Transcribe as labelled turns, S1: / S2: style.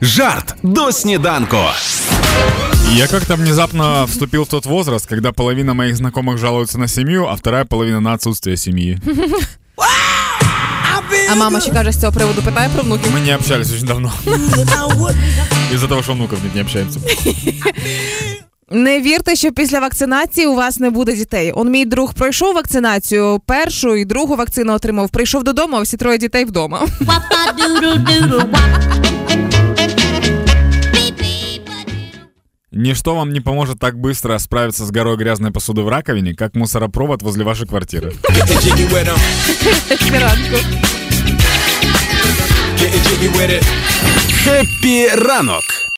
S1: Жарт до сніданку.
S2: Я как-то внезапно вступил в тот возраст, когда половина моих знакомых жалуются на семью, а вторая половина на отсутствие семьи.
S3: А мама що каже з цього приводу? Питає про внуків.
S2: Мы не общались очень давно. Из-за того, что внуков нет, не общаемся.
S3: Не вірте, що після вакцинації у вас не буде дітей. Он мій друг пройшов вакцинацію, першу і другу вакцину отримав. Прийшов додому, а всі троє дітей вдома.
S2: Ничто вам не поможет так быстро справиться с горой грязной посуды в раковине, как мусоропровод возле вашей квартиры.
S1: Хеппі ранок